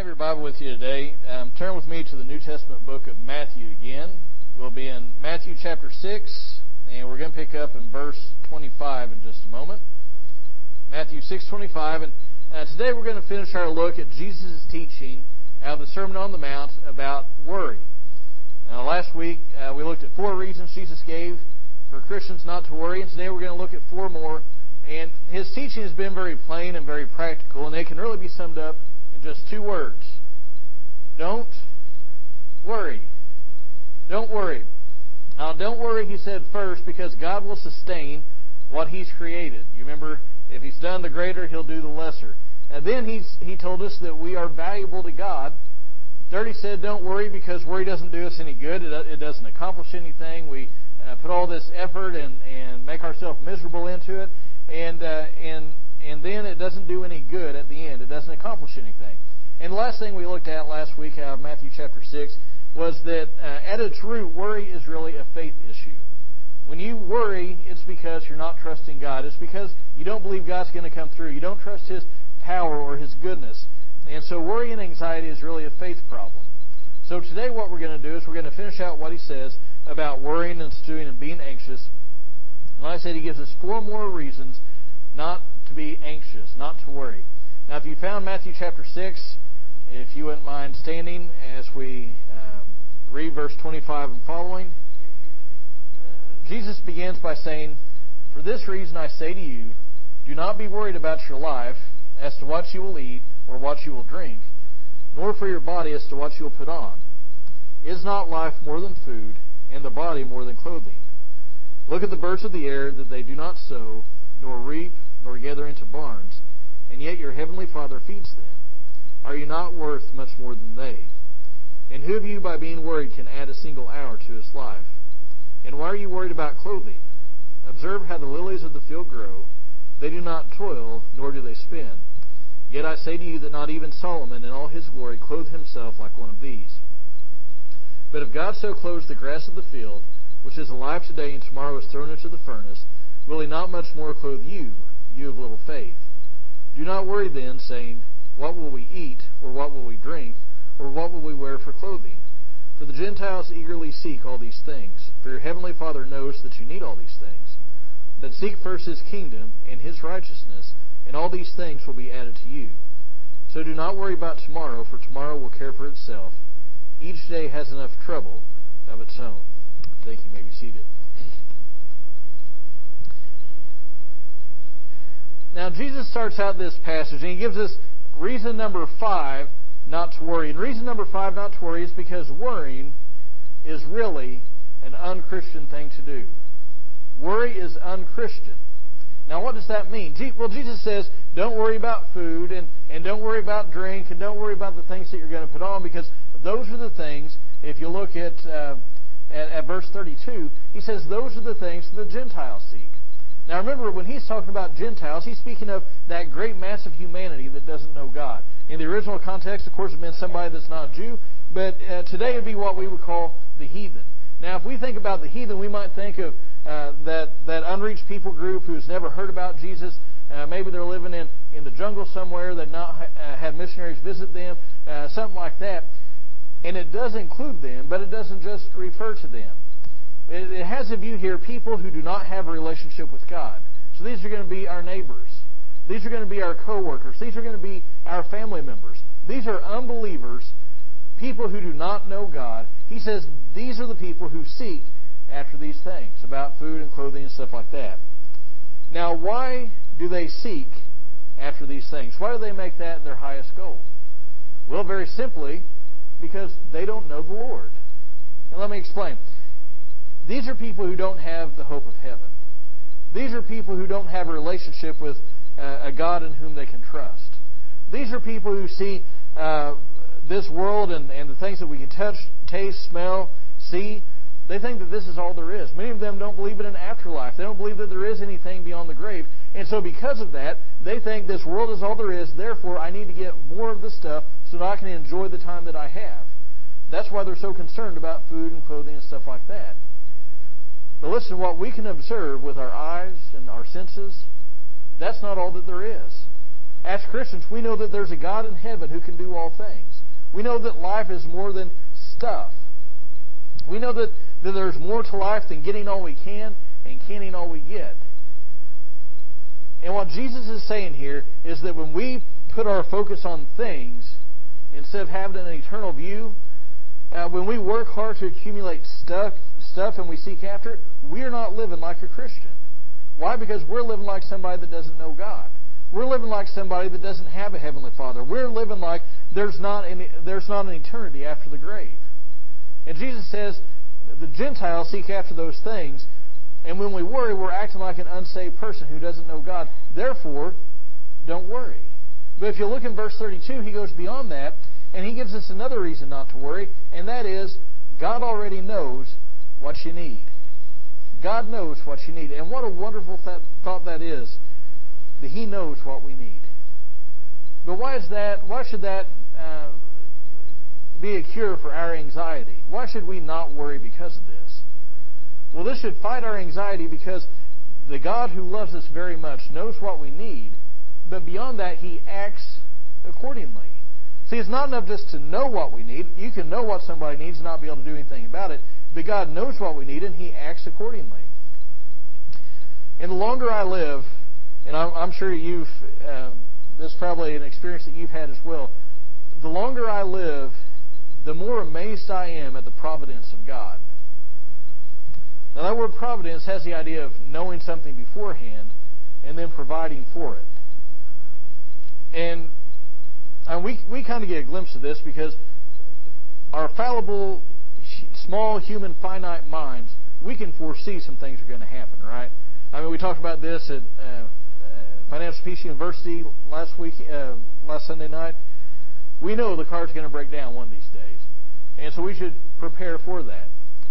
have your Bible with you today, um, turn with me to the New Testament book of Matthew again. We'll be in Matthew chapter 6, and we're going to pick up in verse 25 in just a moment. Matthew 6:25, and uh, today we're going to finish our look at Jesus' teaching out of the Sermon on the Mount about worry. Now, last week uh, we looked at four reasons Jesus gave for Christians not to worry, and today we're going to look at four more. And his teaching has been very plain and very practical, and they can really be summed up just two words. Don't worry. Don't worry. Now, don't worry, he said first, because God will sustain what he's created. You remember, if he's done the greater, he'll do the lesser. And then he's, he told us that we are valuable to God. He said, don't worry because worry doesn't do us any good. It, it doesn't accomplish anything. We uh, put all this effort and, and make ourselves miserable into it. And, uh, and, and then it doesn't do any good at the end. It doesn't accomplish anything. And the last thing we looked at last week out of Matthew chapter 6 was that uh, at its root, worry is really a faith issue. When you worry, it's because you're not trusting God. It's because you don't believe God's going to come through. You don't trust His power or His goodness. And so worry and anxiety is really a faith problem. So today what we're going to do is we're going to finish out what he says about worrying and stewing and being anxious. And like I said, he gives us four more reasons not to be anxious, not to worry. Now, if you found Matthew chapter 6, if you wouldn't mind standing as we um, read verse 25 and following, uh, Jesus begins by saying, For this reason I say to you, do not be worried about your life as to what you will eat or what you will drink, nor for your body as to what you will put on. Is not life more than food, and the body more than clothing? Look at the birds of the air, that they do not sow, nor reap, gather into barns, and yet your heavenly Father feeds them. Are you not worth much more than they? And who of you, by being worried, can add a single hour to his life? And why are you worried about clothing? Observe how the lilies of the field grow. They do not toil, nor do they spin. Yet I say to you that not even Solomon in all his glory clothed himself like one of these. But if God so clothes the grass of the field, which is alive today and tomorrow is thrown into the furnace, will he not much more clothe you, you of little faith? Do not worry then, saying, What will we eat, or what will we drink, or what will we wear for clothing? For the Gentiles eagerly seek all these things, for your heavenly Father knows that you need all these things. But seek first his kingdom and his righteousness, and all these things will be added to you. So do not worry about tomorrow, for tomorrow will care for itself. Each day has enough trouble of its own. Thank you. you may be seated. Now, Jesus starts out this passage and he gives us reason number five not to worry. And reason number five not to worry is because worrying is really an unchristian thing to do. Worry is unchristian. Now, what does that mean? Well, Jesus says, don't worry about food and, and don't worry about drink and don't worry about the things that you're going to put on because those are the things, if you look at, uh, at, at verse 32, he says, those are the things that the Gentiles seek. Now remember, when he's talking about Gentiles, he's speaking of that great mass of humanity that doesn't know God. In the original context, of course, it meant somebody that's not Jew, but uh, today it would be what we would call the heathen. Now, if we think about the heathen, we might think of uh, that that unreached people group who's never heard about Jesus. Uh, maybe they're living in, in the jungle somewhere. They've not ha- uh, had missionaries visit them, uh, something like that. And it does include them, but it doesn't just refer to them. It, has a view here people who do not have a relationship with God. So these are going to be our neighbors. These are going to be our coworkers. These are going to be our family members. These are unbelievers, people who do not know God. He says these are the people who seek after these things about food and clothing and stuff like that. Now, why do they seek after these things? Why do they make that their highest goal? Well, very simply, because they don't know the Lord. And let me explain. These are people who don't have the hope of heaven. These are people who don't have a relationship with uh, a God in whom they can trust. These are people who see uh, this world and, and the things that we can touch, taste, smell, see. They think that this is all there is. Many of them don't believe in an afterlife. They don't believe that there is anything beyond the grave. And so, because of that, they think this world is all there is. Therefore, I need to get more of this stuff so that I can enjoy the time that I have. That's why they're so concerned about food and clothing and stuff like that. But listen, what we can observe with our eyes and our senses, that's not all that there is. As Christians, we know that there's a God in heaven who can do all things. We know that life is more than stuff. We know that, that there's more to life than getting all we can and canning all we get. And what Jesus is saying here is that when we put our focus on things instead of having an eternal view, uh, when we work hard to accumulate stuff, stuff and we seek after it, we're not living like a Christian. Why? Because we're living like somebody that doesn't know God. We're living like somebody that doesn't have a heavenly Father. We're living like there's not there's not an eternity after the grave. And Jesus says the Gentiles seek after those things, and when we worry, we're acting like an unsaved person who doesn't know God. Therefore, don't worry. But if you look in verse 32, he goes beyond that, and he gives us another reason not to worry, and that is God already knows what you need. God knows what you need. And what a wonderful th- thought that is that He knows what we need. But why is that? Why should that uh, be a cure for our anxiety? Why should we not worry because of this? Well, this should fight our anxiety because the God who loves us very much knows what we need, but beyond that, He acts accordingly. See, it's not enough just to know what we need. You can know what somebody needs and not be able to do anything about it, but God knows what we need and He acts accordingly. And the longer I live, and I'm, I'm sure you've, uh, this is probably an experience that you've had as well. The longer I live, the more amazed I am at the providence of God. Now, that word providence has the idea of knowing something beforehand and then providing for it. And, and we, we kind of get a glimpse of this because our fallible, small, human, finite minds, we can foresee some things are going to happen, right? I mean, we talked about this at uh, Financial Peace University last week, uh, last Sunday night. We know the car's going to break down one of these days, and so we should prepare for that.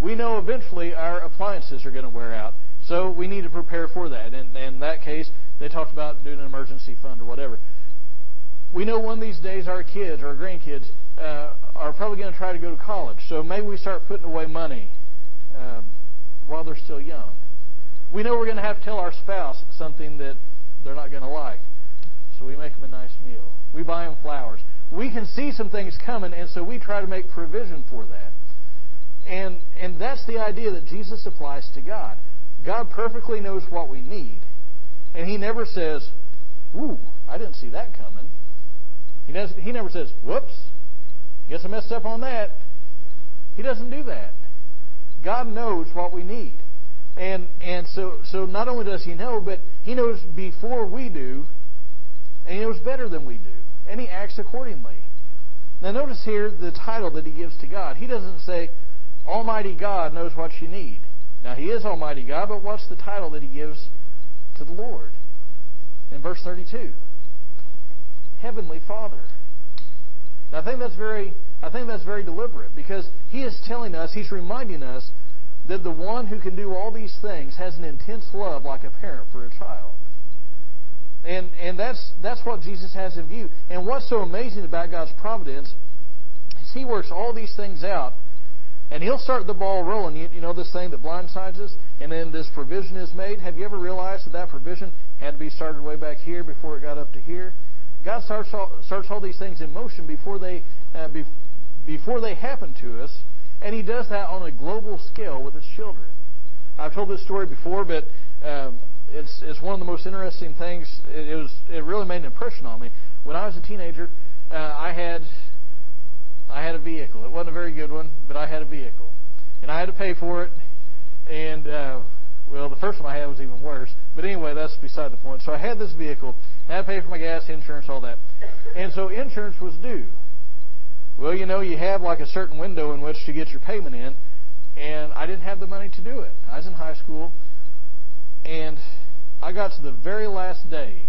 We know eventually our appliances are going to wear out, so we need to prepare for that. And, and in that case, they talked about doing an emergency fund or whatever. We know one of these days our kids or our grandkids uh, are probably going to try to go to college, so maybe we start putting away money uh, while they're still young. We know we're going to have to tell our spouse something that they're not going to like. So we make them a nice meal. We buy them flowers. We can see some things coming, and so we try to make provision for that. And, and that's the idea that Jesus applies to God. God perfectly knows what we need. And He never says, Ooh, I didn't see that coming. He, does, he never says, Whoops, guess I messed up on that. He doesn't do that. God knows what we need. And and so so not only does he know, but he knows before we do, and he knows better than we do, and he acts accordingly. Now notice here the title that he gives to God. He doesn't say, Almighty God knows what you need. Now he is Almighty God, but what's the title that he gives to the Lord? In verse 32, Heavenly Father. I think that's very I think that's very deliberate because he is telling us, he's reminding us that the one who can do all these things has an intense love like a parent for a child. And and that's that's what Jesus has in view. And what's so amazing about God's providence is He works all these things out, and He'll start the ball rolling. You, you know this thing that blindsides us, and then this provision is made. Have you ever realized that that provision had to be started way back here before it got up to here? God starts all, starts all these things in motion before they uh, be, before they happen to us. And he does that on a global scale with his children. I've told this story before, but um, it's it's one of the most interesting things. It, it, was it really made an impression on me. When I was a teenager, uh, I had I had a vehicle. It wasn't a very good one, but I had a vehicle, and I had to pay for it. And uh, well, the first one I had was even worse. But anyway, that's beside the point. So I had this vehicle. I had to pay for my gas, insurance, all that, and so insurance was due. Well, you know, you have like a certain window in which to get your payment in, and I didn't have the money to do it. I was in high school, and I got to the very last day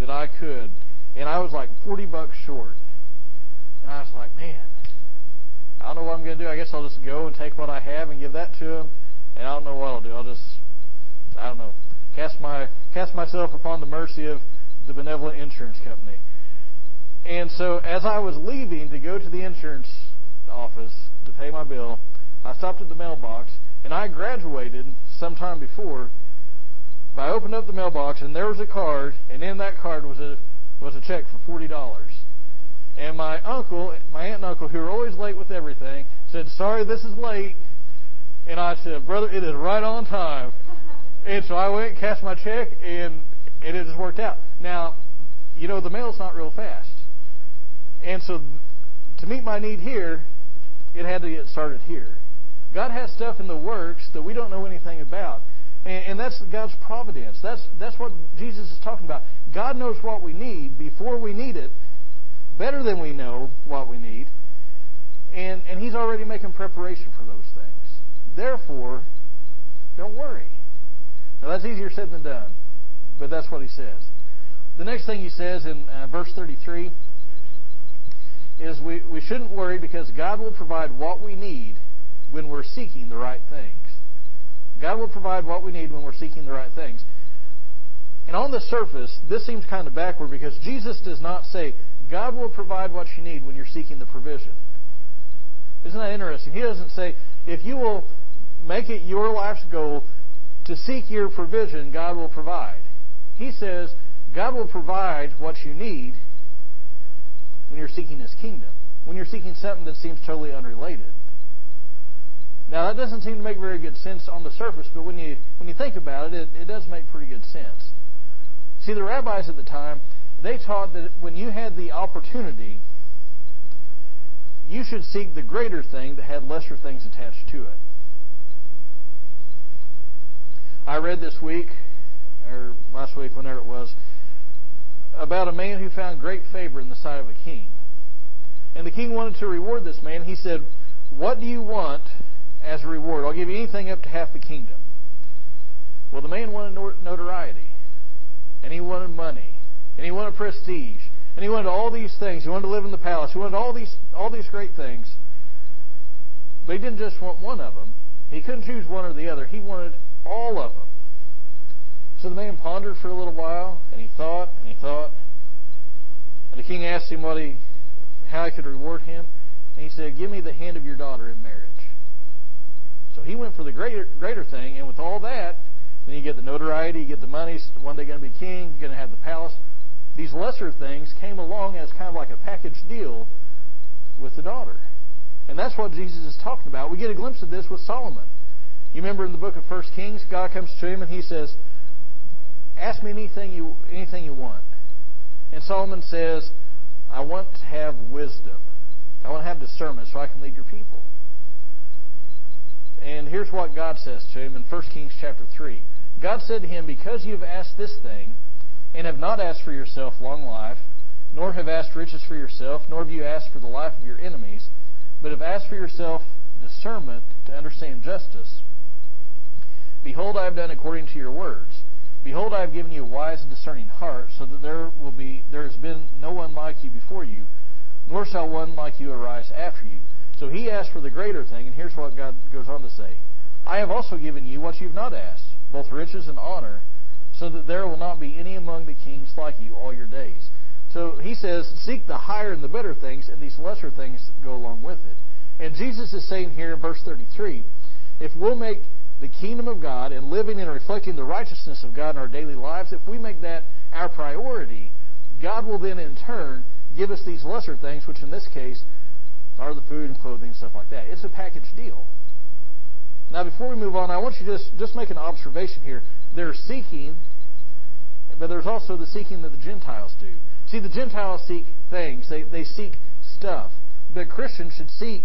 that I could, and I was like 40 bucks short. And I was like, man, I don't know what I'm going to do. I guess I'll just go and take what I have and give that to him, and I don't know what I'll do. I'll just, I don't know, cast my cast myself upon the mercy of the benevolent insurance company. And so as I was leaving to go to the insurance office to pay my bill, I stopped at the mailbox, and I graduated sometime before. I opened up the mailbox, and there was a card, and in that card was a was a check for forty dollars. And my uncle, my aunt and uncle, who are always late with everything, said, "Sorry, this is late." And I said, "Brother, it is right on time." And so I went cashed my check, and and it just worked out. Now, you know, the mail's not real fast, and so to meet my need here, it had to get started here. God has stuff in the works that we don't know anything about. And, and that's God's providence. That's, that's what Jesus is talking about. God knows what we need before we need it, better than we know what we need. And, and He's already making preparation for those things. Therefore, don't worry. Now, that's easier said than done, but that's what He says. The next thing He says in uh, verse 33 is we, we shouldn't worry because God will provide what we need when we're seeking the right things. God will provide what we need when we're seeking the right things. And on the surface, this seems kind of backward because Jesus does not say, God will provide what you need when you're seeking the provision. Isn't that interesting? He doesn't say, if you will make it your life's goal to seek your provision, God will provide. He says, God will provide what you need when you're seeking His kingdom, when you're seeking something that seems totally unrelated. Now that doesn't seem to make very good sense on the surface, but when you when you think about it, it, it does make pretty good sense. See, the rabbis at the time they taught that when you had the opportunity, you should seek the greater thing that had lesser things attached to it. I read this week, or last week, whenever it was, about a man who found great favor in the sight of a king. And the king wanted to reward this man. He said, What do you want as a reward. I'll give you anything up to half the kingdom. Well, the man wanted notoriety, and he wanted money, and he wanted prestige, and he wanted all these things. He wanted to live in the palace. He wanted all these all these great things. But he didn't just want one of them. He couldn't choose one or the other. He wanted all of them. So the man pondered for a little while, and he thought, and he thought. And the king asked him what he, how he could reward him, and he said, "Give me the hand of your daughter in marriage." So he went for the greater greater thing, and with all that, then you get the notoriety, you get the money. One day going to be king, you're going to have the palace. These lesser things came along as kind of like a package deal with the daughter, and that's what Jesus is talking about. We get a glimpse of this with Solomon. You remember in the book of First Kings, God comes to him and he says, "Ask me anything you anything you want." And Solomon says, "I want to have wisdom. I want to have discernment so I can lead your people." And here's what God says to him in 1 Kings chapter 3. God said to him, Because you have asked this thing, and have not asked for yourself long life, nor have asked riches for yourself, nor have you asked for the life of your enemies, but have asked for yourself discernment to understand justice. Behold, I have done according to your words. Behold, I have given you a wise and discerning heart, so that there will be there has been no one like you before you, nor shall one like you arise after you. So he asked for the greater thing, and here's what God goes on to say I have also given you what you've not asked, both riches and honor, so that there will not be any among the kings like you all your days. So he says, Seek the higher and the better things, and these lesser things go along with it. And Jesus is saying here in verse 33 if we'll make the kingdom of God and living and reflecting the righteousness of God in our daily lives, if we make that our priority, God will then in turn give us these lesser things, which in this case are the food and clothing and stuff like that. It's a package deal. Now, before we move on, I want you to just, just make an observation here. They're seeking, but there's also the seeking that the Gentiles do. See, the Gentiles seek things, they, they seek stuff. But Christians should seek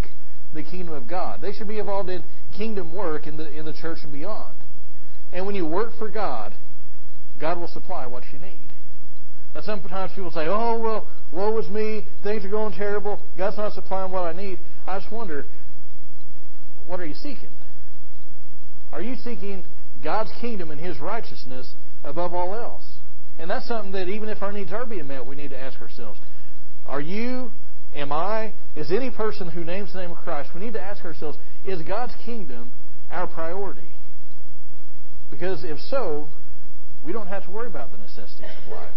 the kingdom of God. They should be involved in kingdom work in the, in the church and beyond. And when you work for God, God will supply what you need. Now, sometimes people say, oh, well, woe is me, things are going terrible, God's not supplying what I need. I just wonder, what are you seeking? Are you seeking God's kingdom and His righteousness above all else? And that's something that even if our needs are being met, we need to ask ourselves. Are you, am I, is any person who names the name of Christ, we need to ask ourselves, is God's kingdom our priority? Because if so, we don't have to worry about the necessities of life.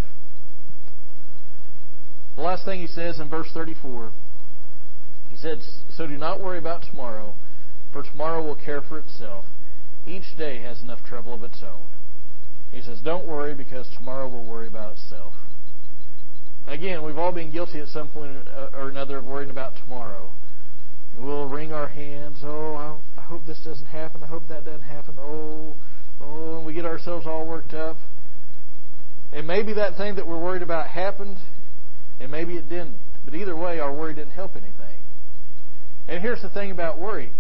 The last thing he says in verse 34, he said, So do not worry about tomorrow, for tomorrow will care for itself. Each day has enough trouble of its own. He says, Don't worry because tomorrow will worry about itself. Again, we've all been guilty at some point or another of worrying about tomorrow. We'll wring our hands. Oh, I hope this doesn't happen. I hope that doesn't happen. Oh, oh, and we get ourselves all worked up. And maybe that thing that we're worried about happened, and maybe it didn't. But either way, our worry didn't help anything. And here's the thing about worry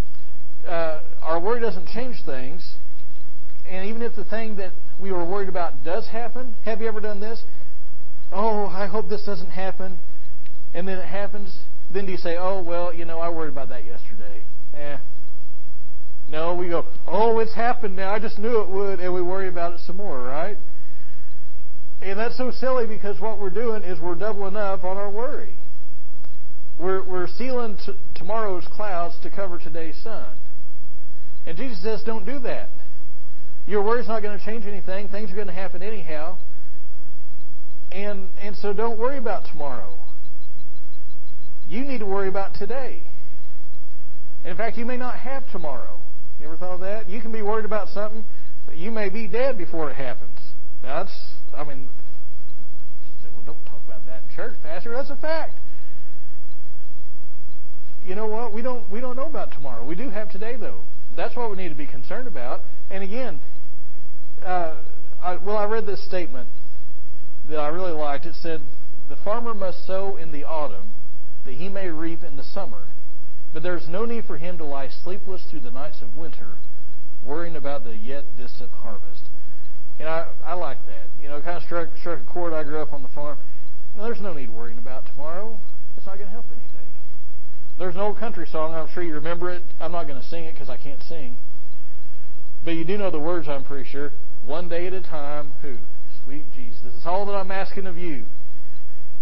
uh, our worry doesn't change things. And even if the thing that we were worried about does happen, have you ever done this? Oh, I hope this doesn't happen. And then it happens. Then do you say, oh, well, you know, I worried about that yesterday. Eh. No, we go, oh, it's happened now. I just knew it would. And we worry about it some more, right? And that's so silly because what we're doing is we're doubling up on our worry. We're, we're sealing t- tomorrow's clouds to cover today's sun. And Jesus says, don't do that. Your worry's not going to change anything. Things are going to happen anyhow. And, and so don't worry about tomorrow. You need to worry about today. And in fact, you may not have tomorrow. You ever thought of that? You can be worried about something, but you may be dead before it happens. That's, I mean, well, don't talk about that in church, Pastor. That's a fact. You know what? We don't we don't know about tomorrow. We do have today, though. That's what we need to be concerned about. And again, uh, I, well, I read this statement that I really liked. It said, "The farmer must sow in the autumn, that he may reap in the summer. But there is no need for him to lie sleepless through the nights of winter, worrying about the yet distant harvest." And I, I like that. You know, kind of struck, struck a chord. I grew up on the farm. No, there's no need worrying about tomorrow. It's not going to help anything. There's an old country song. I'm sure you remember it. I'm not going to sing it because I can't sing. But you do know the words, I'm pretty sure. One day at a time, who? Sweet Jesus. Is all that I'm asking of you.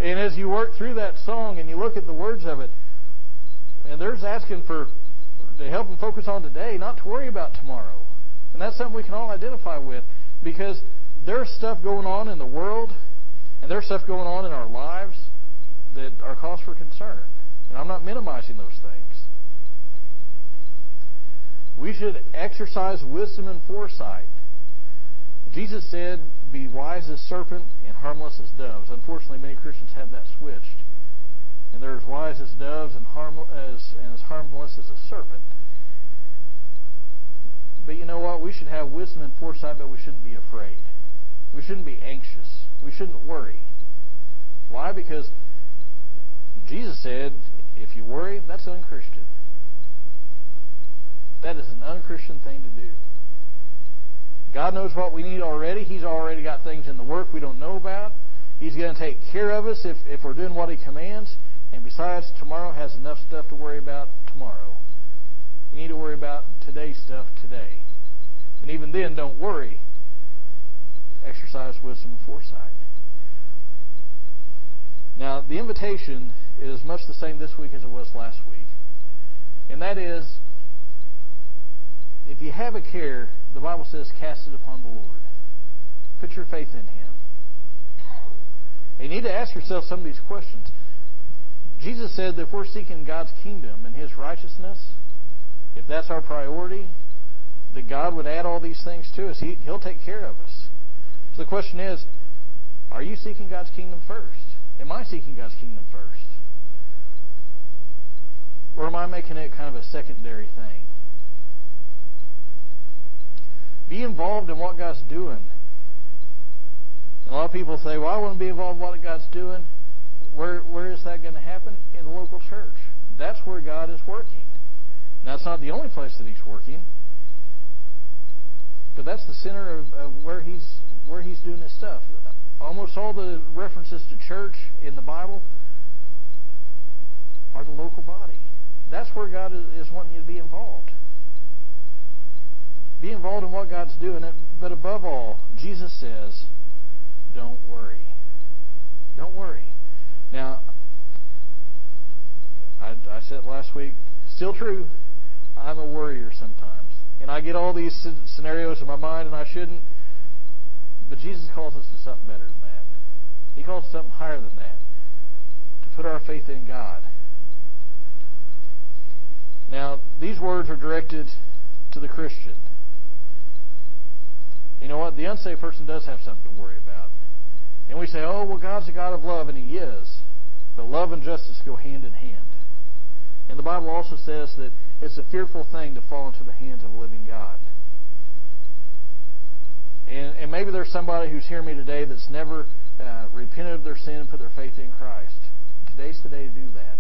And as you work through that song and you look at the words of it, and there's asking for to help them focus on today, not to worry about tomorrow. And that's something we can all identify with because there's stuff going on in the world and there's stuff going on in our lives that are cause for concern. And I'm not minimizing those things. We should exercise wisdom and foresight. Jesus said, Be wise as serpent and harmless as doves. Unfortunately, many Christians have that switched. And they're as wise as doves and, harm, as, and as harmless as a serpent. But you know what? We should have wisdom and foresight, but we shouldn't be afraid. We shouldn't be anxious. We shouldn't worry. Why? Because Jesus said, if you worry, that's unchristian. That is an unchristian thing to do. God knows what we need already. He's already got things in the work we don't know about. He's going to take care of us if, if we're doing what He commands. And besides, tomorrow has enough stuff to worry about tomorrow. You need to worry about today's stuff today. And even then, don't worry. Exercise wisdom and foresight. Now, the invitation is much the same this week as it was last week. And that is, if you have a care, the Bible says, cast it upon the Lord. Put your faith in Him. You need to ask yourself some of these questions. Jesus said that if we're seeking God's kingdom and His righteousness, if that's our priority, that God would add all these things to us. He, he'll take care of us. So the question is, are you seeking God's kingdom first? Am I seeking God's kingdom first? Or am I making it kind of a secondary thing? Be involved in what God's doing. A lot of people say, well, I want to be involved in what God's doing. Where, where is that going to happen? In the local church. That's where God is working. Now, it's not the only place that He's working, but that's the center of, of where He's where He's doing His stuff. Almost all the references to church in the Bible are the local body. That's where God is wanting you to be involved. Be involved in what God's doing. But above all, Jesus says, don't worry. Don't worry. Now, I, I said last week, still true, I'm a worrier sometimes. And I get all these scenarios in my mind, and I shouldn't. But Jesus calls us to something better than that. He calls us something higher than that. To put our faith in God. Now, these words are directed to the Christian. You know what? The unsaved person does have something to worry about. And we say, oh, well, God's a God of love, and He is. But love and justice go hand in hand. And the Bible also says that it's a fearful thing to fall into the hands of a living God. And, and maybe there's somebody who's hearing me today that's never uh, repented of their sin and put their faith in Christ. Today's the day to do that.